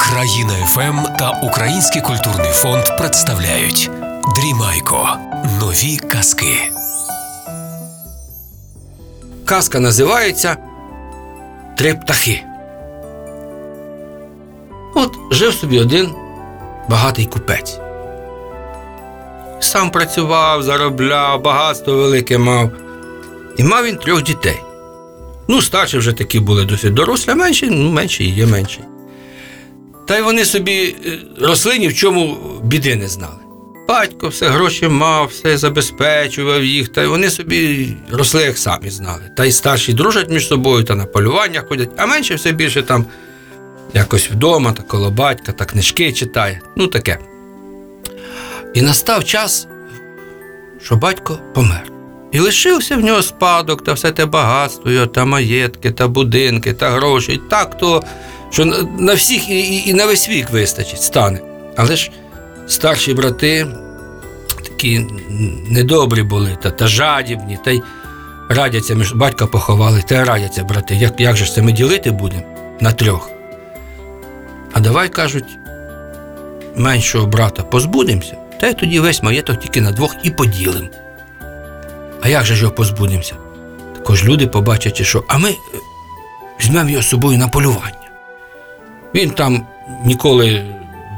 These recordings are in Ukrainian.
Країна ФМ та Український культурний фонд представляють Дрімайко. Нові казки. Казка називається Три птахи. От жив собі один багатий купець. Сам працював, заробляв, багатство велике мав. І мав він трьох дітей. Ну, старші вже такі були досить дорослі, а менші, ну, менші і є менші. Та й вони собі е, росли ні в чому біди не знали. Батько все гроші мав, все забезпечував їх, та й вони собі росли, як самі знали. Та й старші дружать між собою та на полювання ходять, а менше все більше там якось вдома, та коло батька, та книжки читає. Ну таке. І настав час, що батько помер. І лишився в нього спадок та все те багатство, та маєтки, та будинки, та гроші. Так то, що на, всіх і, і, і на весь вік вистачить, стане. Але ж старші брати такі недобрі були, та, та жадібні, та й радяться між батька поховали, та й радяться брати. Як, як же це ми ділити будемо на трьох? А давай кажуть, меншого брата позбудемося, та й тоді весь маєток тільки на двох і поділимо. А як же ж його позбудемося? Також люди побачать, що а ми е, візьмемо його з собою на полювання. Він там ніколи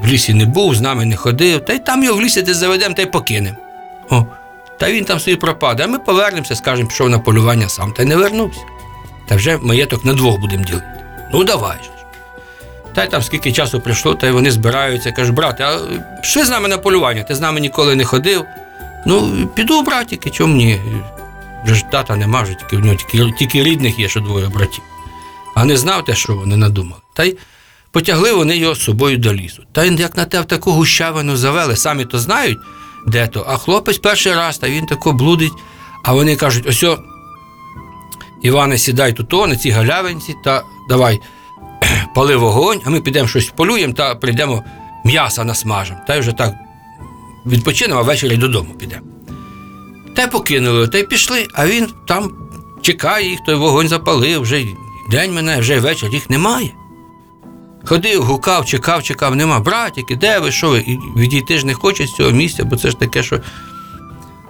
в лісі не був, з нами не ходив, та й там його в лісі десь заведемо та й покинемо. О, та він там собі пропаде, а ми повернемося, скажемо, пішов на полювання сам, та й не вернувся. Та вже маєток на двох будемо ділити. Ну, давай ж. Та й там скільки часу пройшло, та й вони збираються, кажуть, брате, а пішли з нами на полювання, ти з нами ніколи не ходив. Ну, піду, братіки, чому ні? Вже ж тата нема, вже тільки в нього тільки, тільки рідних є, що двоє братів. А не знав те, що вони надумали. Та й потягли вони його з собою до лісу. Та й як на те в таку гущавину завели, самі то знають, де то. А хлопець перший раз, та він тако блудить. А вони кажуть: ось, Іване, сідай тут, на цій галявинці, та давай пали вогонь, а ми підемо щось полюємо та прийдемо м'яса насмажемо. Та й вже так відпочинемо, а ввечері додому підемо. Та й покинули, та й пішли, а він там чекає їх, той вогонь запалив, вже день минає, вже вечір, їх немає. Ходив, гукав, чекав, чекав, нема. Братіки, де ви, що ви? Відійти ж не хоче з цього місця, бо це ж таке, що.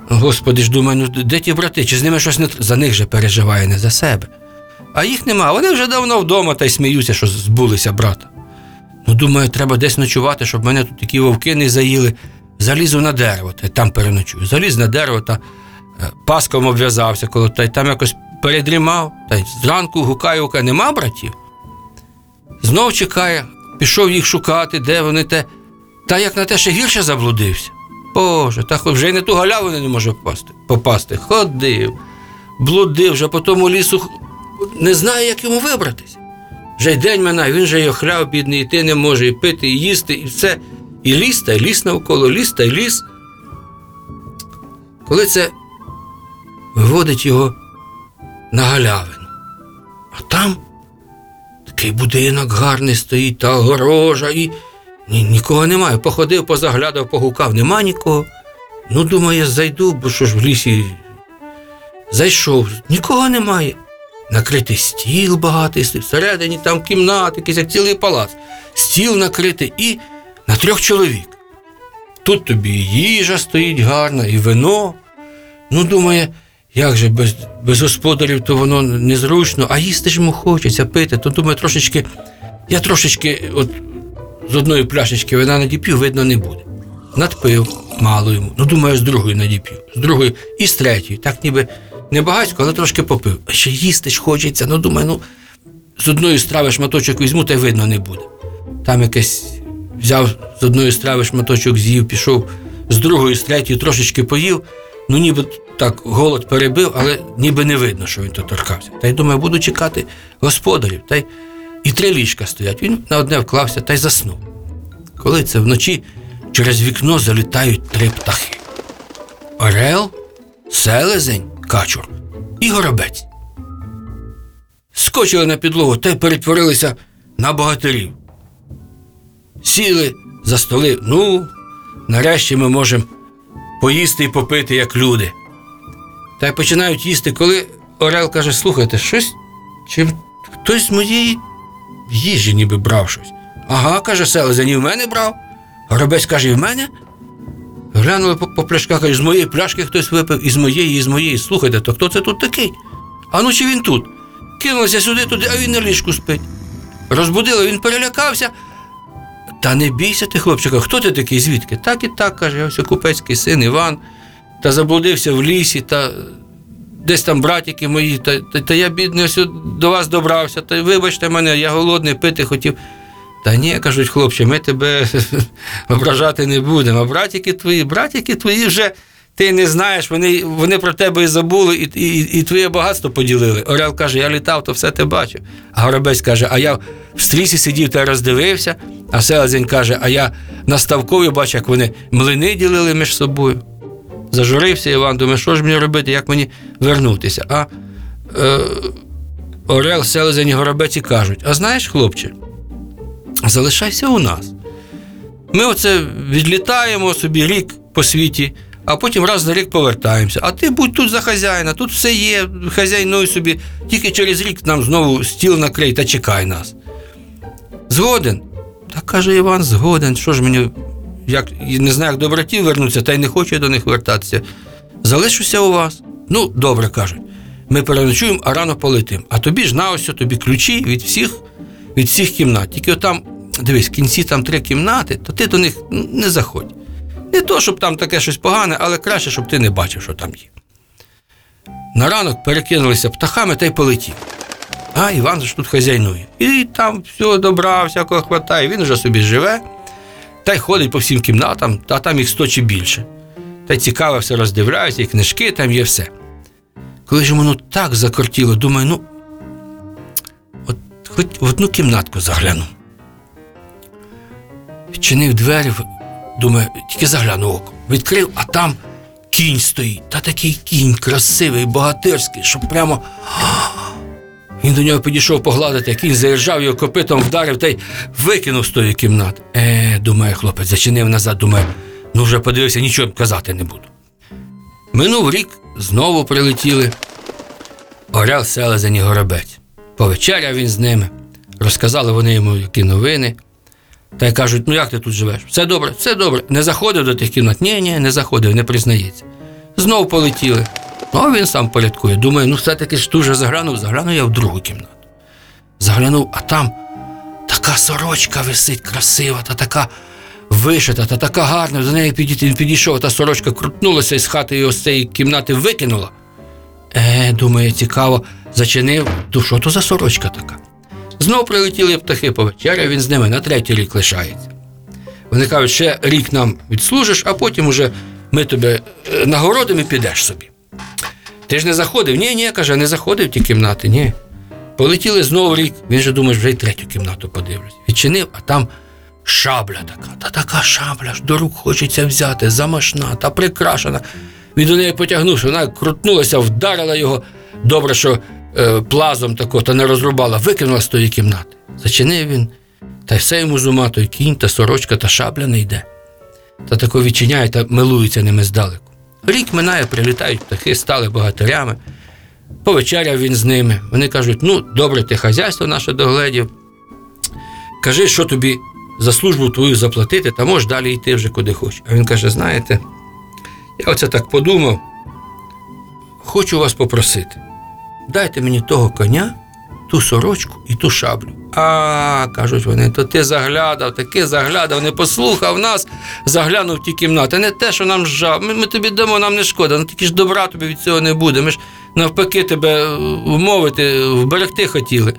Господи ж думаю, ну де ті брати? Чи з ними щось не за них же переживає, не за себе. А їх нема. Вони вже давно вдома та й сміються, що збулися брата. Ну, думаю, треба десь ночувати, щоб мене тут такі вовки не заїли. Залізу на дерево, та й там переночую. Заліз на дерево та е, паском обв'язався, коли та й там якось передрімав, та й зранку гукає, гукає, нема братів. Знов чекає, пішов їх шукати, де вони те. Та як на те ще гірше заблудився. Боже, та вже й на ту галявину не може попасти. попасти. Ходив, блудив, вже по тому лісу не знає, як йому вибратися. Вже й день минає, він же й охляв, бідний, йти не може, і пити, і їсти, і все. І ліс, та й ліс навколо, ліс та й ліс. Коли це виводить його на галявину, а там такий будинок гарний стоїть, та огорожа, і ні, нікого немає. Походив, позаглядав, погукав, нема нікого. Ну, думає, зайду, бо що ж в лісі. Зайшов, нікого немає. Накритий стіл багатий, всередині там кімнати, якийсь як цілий палац. Стіл накритий і на трьох чоловік. Тут тобі і їжа стоїть гарна, і вино. Ну, думає, як же без, без господарів, то воно незручно, а їсти ж йому хочеться пити, то думає, трошечки, я трошечки от з одної пляшечки вина надіп'ю, видно, не буде. Надпив мало йому. Ну, думаю, з другої надіп'ю, з другої і з третьої. Так ніби не багатько, але трошки попив. А ще їсти ж хочеться. Ну, думаю, ну, з одної страви шматочок візьму, та й видно не буде. Там якесь взяв з одної страви шматочок з'їв, пішов з другої, з третьої трошечки поїв. Ну, ніби так голод перебив, але ніби не видно, що він тут торкався. Та й думаю, буду чекати господарів. Та й і три ліжка стоять. Він на одне вклався та й заснув. Коли це вночі через вікно залітають три птахи: Орел, селезень, качур і горобець. Скочили на підлогу та й перетворилися на богатирів. Сіли за столи. Ну, нарешті ми можемо поїсти і попити, як люди. Та й починають їсти, коли Орел каже: слухайте, щось, чим хтось з моєї їжі ніби брав щось. Ага, каже селезень, і в мене брав. Горобець каже, і в мене? Глянули по, по пляшках, каже, з моєї пляшки хтось випив, і з моєї, і з моєї. Слухайте, то хто це тут такий? А ну чи він тут? Кинулися сюди, туди, а він на ліжку спить. Розбудили, він перелякався. Та не бійся ти, хлопчика, хто ти такий, звідки? Так і так, каже, я ось купецький син Іван, та заблудився в лісі, та десь там братики мої, та, та, та я бідний ось до вас добрався, та вибачте мене, я голодний, пити хотів. Та ні, кажуть, хлопче, ми тебе ображати не будемо. А братики твої, братики твої вже ти не знаєш, вони, вони про тебе і забули, і, і, і твоє багатство поділили. Орел каже, я літав, то все ти бачив. А Горобець каже, а я в стрісі сидів та роздивився, а селезень каже, а я на ставкові бачу, як вони млини ділили між собою. Зажурився Іван, думає, що ж мені робити, як мені вернутися. А е, Орел, селезень і горобець і кажуть: а знаєш, хлопче, залишайся у нас. Ми оце відлітаємо собі рік по світі, а потім раз на рік повертаємося. А ти будь тут за хазяїна, тут все є, хазяйнуй собі, тільки через рік нам знову стіл накрий та чекай нас. Згоден. Так каже Іван, згоден. Що ж мені, як не знаю, як до братів вернутися, та й не хочу до них вертатися. Залишуся у вас. Ну, добре кажуть. Ми переночуємо, а рано полетимо. А тобі ж на ось тобі ключі від всіх, від всіх кімнат. Тільки там, дивись, в кінці там три кімнати, то ти до них не заходь. Не то, щоб там таке щось погане, але краще, щоб ти не бачив, що там є. На ранок перекинулися птахами та й полетів. А Іван ж тут хазяйнує. І там все добра, всякого хватає. Він вже собі живе, та й ходить по всім кімнатам, та там їх сто чи більше. Та й цікаво все роздивляється, і книжки там є все. Коли ж воно так закортіло, думаю, ну, от хоч в одну кімнатку загляну. Відчинив двері, думаю, тільки загляну око. Відкрив, а там кінь стоїть. Та такий кінь красивий, богатирський, що прямо. Він до нього підійшов погладити, кінь заіржав його копитом, вдарив та й викинув з тої кімнати. Е, думає хлопець, зачинив назад, думає, ну вже подивився, нічого казати не буду. Минув рік, знову прилетіли. Орел селезень і горобець. Повечеряв він з ними. Розказали вони йому, які новини. Та й кажуть, ну як ти тут живеш? Все добре, все добре. Не заходив до тих кімнат? Ні, ні, не заходив, не признається. Знов полетіли. Ну, а він сам порядкує. Думає, ну все-таки ж дуже заглянув, заглянув я в другу кімнату. Заглянув, а там така сорочка висить, красива, та така вишита, та така гарна. До неї він підійшов, та сорочка крутнулася і з хати його з цієї кімнати викинула. Е, думає, цікаво, зачинив. То що то за сорочка така? Знов прилетіли птахи повечеря, він з ними на третій рік лишається. Вони кажуть, ще рік нам відслужиш, а потім уже ми тебе е, нагородимо і підеш собі. Ти ж не заходив? Ні, ні, каже, не заходив в ті кімнати, ні. Полетіли знову рік, він же думає, вже й третю кімнату подивлюсь. Відчинив, а там шабля така, та така шабля ж до рук хочеться взяти, замашна та прикрашена. Він до неї потягнувся, вона крутнулася, вдарила його. Добре, що плазом тако, та не розрубала, викинула з тої кімнати. Зачинив він, та й все йому з ума той кінь, та сорочка, та шабля не йде. Та тако відчиняє та милується ними здалеку. Рік минає, прилітають птахи, стали богатирями. Повечеряв він з ними. Вони кажуть: ну, добре, ти хазяйство наше догледів. Кажи, що тобі за службу твою заплатити, та можеш далі йти вже куди хочеш. А він каже: знаєте, я оце так подумав. Хочу вас попросити. Дайте мені того коня, ту сорочку і ту шаблю. А, кажуть вони, то ти заглядав, таки заглядав, не послухав нас, заглянув в ті кімнати. Не те, що нам жав. Ми, ми тобі дамо, нам не шкода, ну тільки ж добра тобі від цього не буде. Ми ж навпаки тебе вмовити, вберегти хотіли.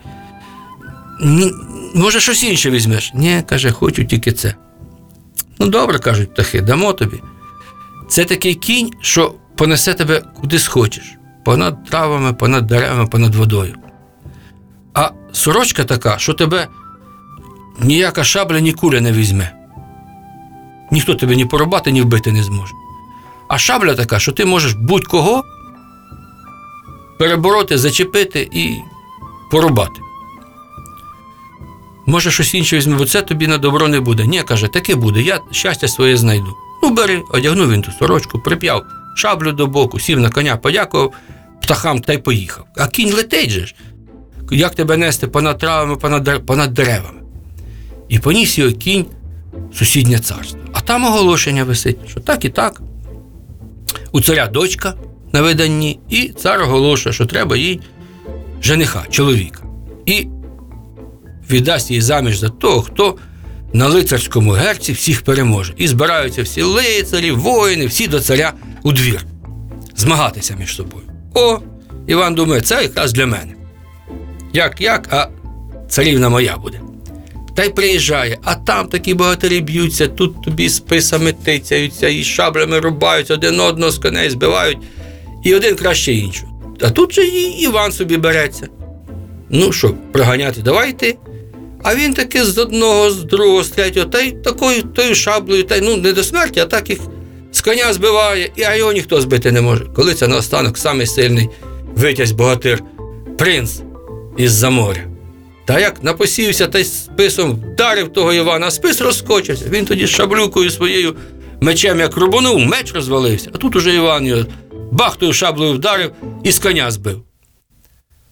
Ні, може, щось інше візьмеш? Ні, каже, хочу тільки це. Ну, добре, кажуть птахи, дамо тобі. Це такий кінь, що понесе тебе куди схочеш. Понад травами, понад деревами, понад водою. А сорочка така, що тебе ніяка шабля, ні куля не візьме. Ніхто тебе ні порубати, ні вбити не зможе. А шабля така, що ти можеш будь-кого перебороти, зачепити і порубати. Може, щось інше візьме, бо це тобі на добро не буде. Ні, каже, таке буде, я щастя своє знайду. Ну, бери, одягнув він ту сорочку, прип'яв шаблю до боку, сів на коня, подякував птахам та й поїхав. А кінь летить же ж. як тебе нести понад травами, понад, деревами. І поніс його кінь сусіднє царство. А там оголошення висить, що так і так. У царя дочка на виданні, і цар оголошує, що треба їй жениха, чоловіка. І віддасть її заміж за того, хто на лицарському герці всіх переможе. І збираються всі лицарі, воїни, всі до царя у двір. Змагатися між собою. О, Іван думає, це якраз для мене. Як, як, а царівна моя буде. Та й приїжджає, а там такі богатирі б'ються, тут тобі списами тицяються, і шаблями рубаються, один одного з коней збивають, і один краще іншого. А тут же і Іван собі береться. Ну що, проганяти, давай ти. А він таки з одного, з другого, з третього, та й такою тою шаблею, та й ну не до смерті, а так їх з коня збиває, і а його ніхто збити не може. Коли це наостанок самий сильний витязь богатир, принц із-за моря. Та як напосівся та й списом вдарив того Івана, а спис розскочився. Він тоді шаблюкою своєю мечем як рубанув, меч розвалився. А тут уже Іван його бахтою шаблею вдарив і з коня збив.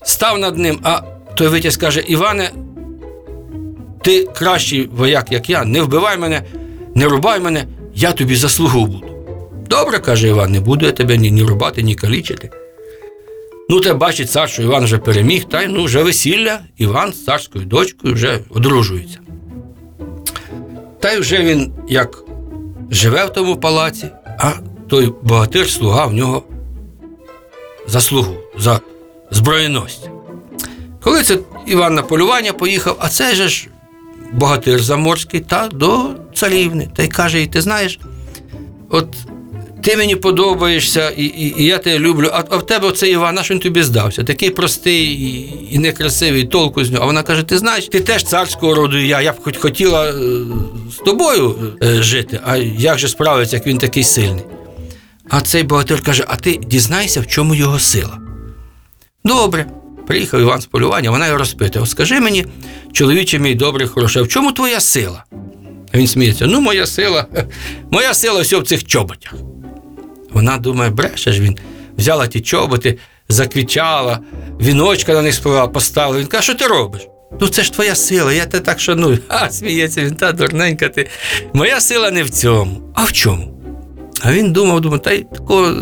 Став над ним, а той витязь каже: Іване, ти кращий вояк, як я, не вбивай мене, не рубай мене, я тобі заслугу буду. Добре, каже Іван, не буду я тебе ні, ні рубати, ні калічити. Ну, те бачить цар, що Іван вже переміг, та й ну вже весілля, Іван з царською дочкою вже одружується. Та й вже він як живе в тому палаці, а той богатир слуга в нього заслугу за зброєності. Коли це Іван на полювання поїхав, а це же ж богатир заморський та до царівни. Та й каже: їй, ти знаєш, от ти мені подобаєшся, і, і, і я тебе люблю, а, а в тебе оцей Іван, наш він тобі здався. Такий простий і, і некрасивий, толку з нього. А вона каже: ти знаєш, ти теж царського роду, і я, я б хоч хотіла е, з тобою е, жити, а як же справиться, як він такий сильний? А цей богатир каже: а ти дізнайся, в чому його сила. Добре. Приїхав Іван з полювання, вона його розпитує: скажи мені, чоловіче мій добрий, хороший, в чому твоя сила? Він сміється: ну, моя сила, моя сила все в цих чоботях. Вона думає, бреше ж він. Взяла ті чоботи, заквічала, віночка на них сповела, поставила. Він каже, що ти робиш? Ну це ж твоя сила, я тебе так шаную. А, сміється він, та дурненька ти. Моя сила не в цьому. А в чому? А він думав, думав, та й такого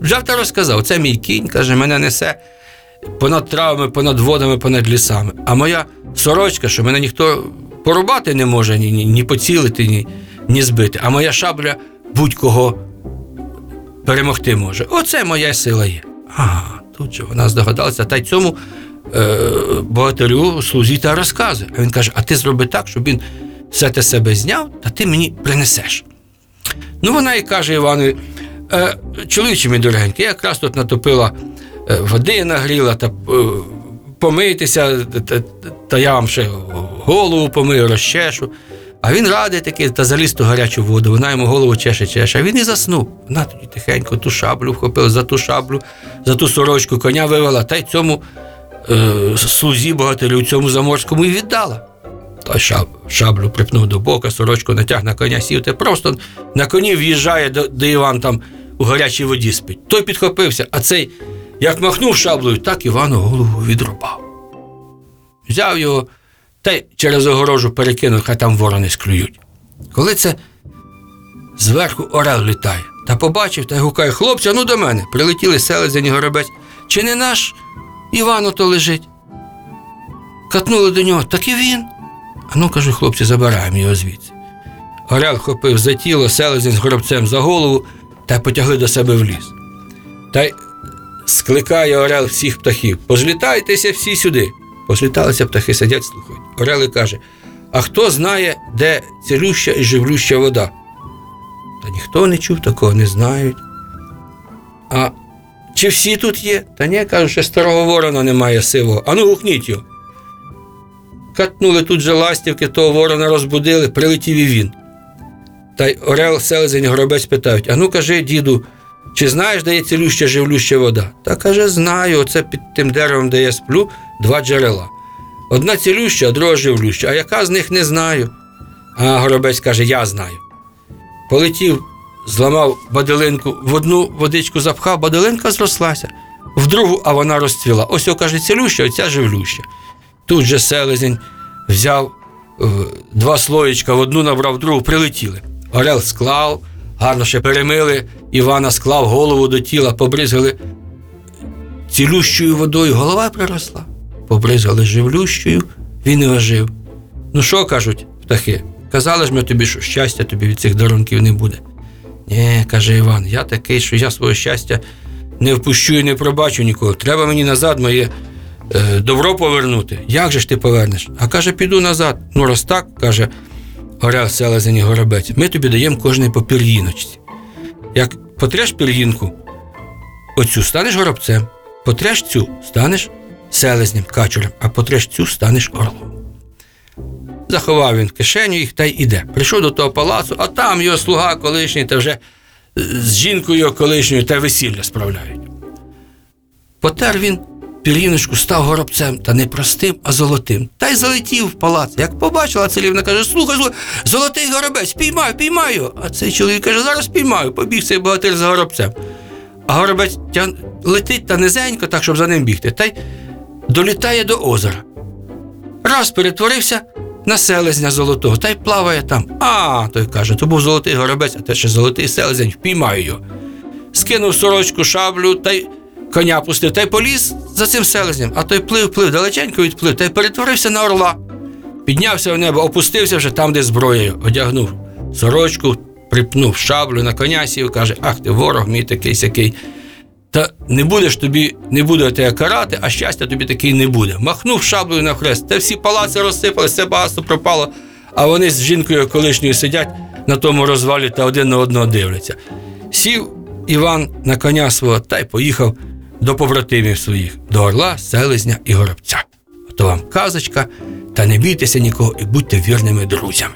взяв та розказав. Це мій кінь, каже, мене несе понад травами, понад водами, понад лісами. А моя сорочка, що мене ніхто порубати не може, ні, ні, ні поцілити, ні, ні збити. А моя шабля будь-кого перемогти може. Оце моя сила є. Ага, тут же вона здогадалася, та й цьому е, богатирю слузі та розказує. А він каже: а ти зроби так, щоб він все те себе зняв, та ти мені принесеш. Ну, вона і каже Іванові, е, чоловіче мій дорогенький, я якраз тут натопила е, води, нагріла та е, помитися, та, та я вам ще голову помию, розчешу. А він радий такий та заліз ту гарячу воду, вона йому голову чеше, чеше, а він і заснув. Вона тоді тихенько ту шаблю вхопила за ту шаблю, за ту сорочку коня вивела, та й цьому е, слузі богатирю, цьому заморському і віддала. Той шаб, шаблю припнув до бока, сорочку натяг на коня, сів, та просто на коні в'їжджає, де, де Іван там у гарячій воді спить. Той підхопився, а цей, як махнув шаблею, так Івану голову відрубав. Взяв його та й через огорожу перекинув, хай там ворони склюють. Коли це зверху орел літає, та побачив та й гукає, хлопця, ну до мене. Прилетіли селезень і горобець. Чи не наш Іван ото лежить? Катнули до нього, так і він. А ну, кажу, хлопці, забираємо його звідси. Орел хопив за тіло, селезень з горобцем за голову та потягли до себе в ліс. Та й скликає орел всіх птахів. Позлітайтеся всі сюди. Позліталися птахи, сидять, слухають. Орел і каже: А хто знає, де цілюща і живлюща вода? Та ніхто не чув такого, не знають. А чи всі тут є? Та ні, кажуть, що старого ворона немає сивого. Ану, гукніть його. Катнули тут же ластівки, того ворона розбудили, прилетів і він. Та й Орел, селезень, горобець питають: А ну кажи, діду, чи знаєш, де є цілюща живлюща вода? Та каже, знаю, оце під тим деревом, де я сплю, два джерела. Одна цілюща, друга живлюща, а яка з них не знаю. А горобець каже, я знаю. Полетів, зламав баделинку, в одну водичку запхав, баделинка зрослася, в другу, а вона розцвіла. Ось о, каже, цілюща, оця живлюща. Тут же селезень взяв е, два слоєчка, в одну набрав, в другу прилетіли. Орел склав, гарно ще перемили, Івана склав голову до тіла, побризгали цілющою водою, голова приросла. Побризгали живлющою, він і ожив. Ну що кажуть птахи? Казали ж ми тобі, що щастя тобі від цих дарунків не буде. Ні, каже Іван, я такий, що я свого щастя не впущу і не пробачу нікого. Треба мені назад моє е, добро повернути. Як же ж ти повернеш? А каже, піду назад. Ну, раз так, каже Орел Селезень і Горобець, ми тобі даємо кожний по пір'їночці. Як потреш пір'їнку, оцю станеш горобцем, потреш цю станеш селезнем, качурем, а потреш цю станеш орлом. Заховав він кишеню їх та й іде. Прийшов до того палацу, а там його слуга колишній та вже е, з жінкою колишньою та весілля справляють. Потер він пір'їночку, став горобцем, та не простим, а золотим. Та й залетів в палац. Як побачила царівна, каже: слухай, слухай, золотий горобець, піймаю, піймаю. А цей чоловік каже, зараз піймаю, побіг цей богатир за горобцем. А горобець летить та низенько, так, щоб за ним бігти, та й долітає до озера. Раз перетворився на селезня золотого, та й плаває там. А, той каже, то був золотий горобець, а те ще золотий селезень, впіймаю його. Скинув сорочку, шаблю та й коня пустив, та й поліз за цим селезнем, а той плив, плив, далеченько відплив, та й перетворився на орла. Піднявся в небо, опустився вже там, де зброєю, одягнув сорочку, припнув шаблю на коня сів, каже, ах ти ворог мій такий сякий. Та не будеш тобі, не буде тебе карати, а щастя тобі такий не буде. Махнув шаблею на хрест, та всі палаци розсипалися, все багатство пропало, а вони з жінкою колишньою сидять на тому розвалі та один на одного дивляться. Сів Іван на коня свого та й поїхав до побратимів своїх, до орла, селезня і горобця. Ото вам казочка, та не бійтеся нікого і будьте вірними друзями.